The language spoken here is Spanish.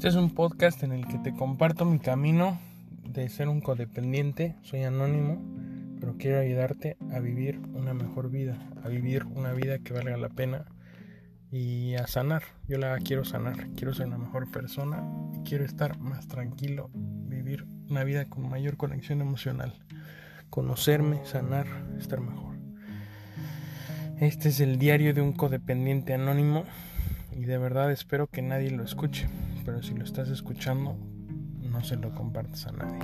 Este es un podcast en el que te comparto mi camino de ser un codependiente. Soy anónimo, pero quiero ayudarte a vivir una mejor vida, a vivir una vida que valga la pena y a sanar. Yo la quiero sanar, quiero ser una mejor persona, quiero estar más tranquilo, vivir una vida con mayor conexión emocional, conocerme, sanar, estar mejor. Este es el diario de un codependiente anónimo y de verdad espero que nadie lo escuche pero si lo estás escuchando, no se lo compartas a nadie.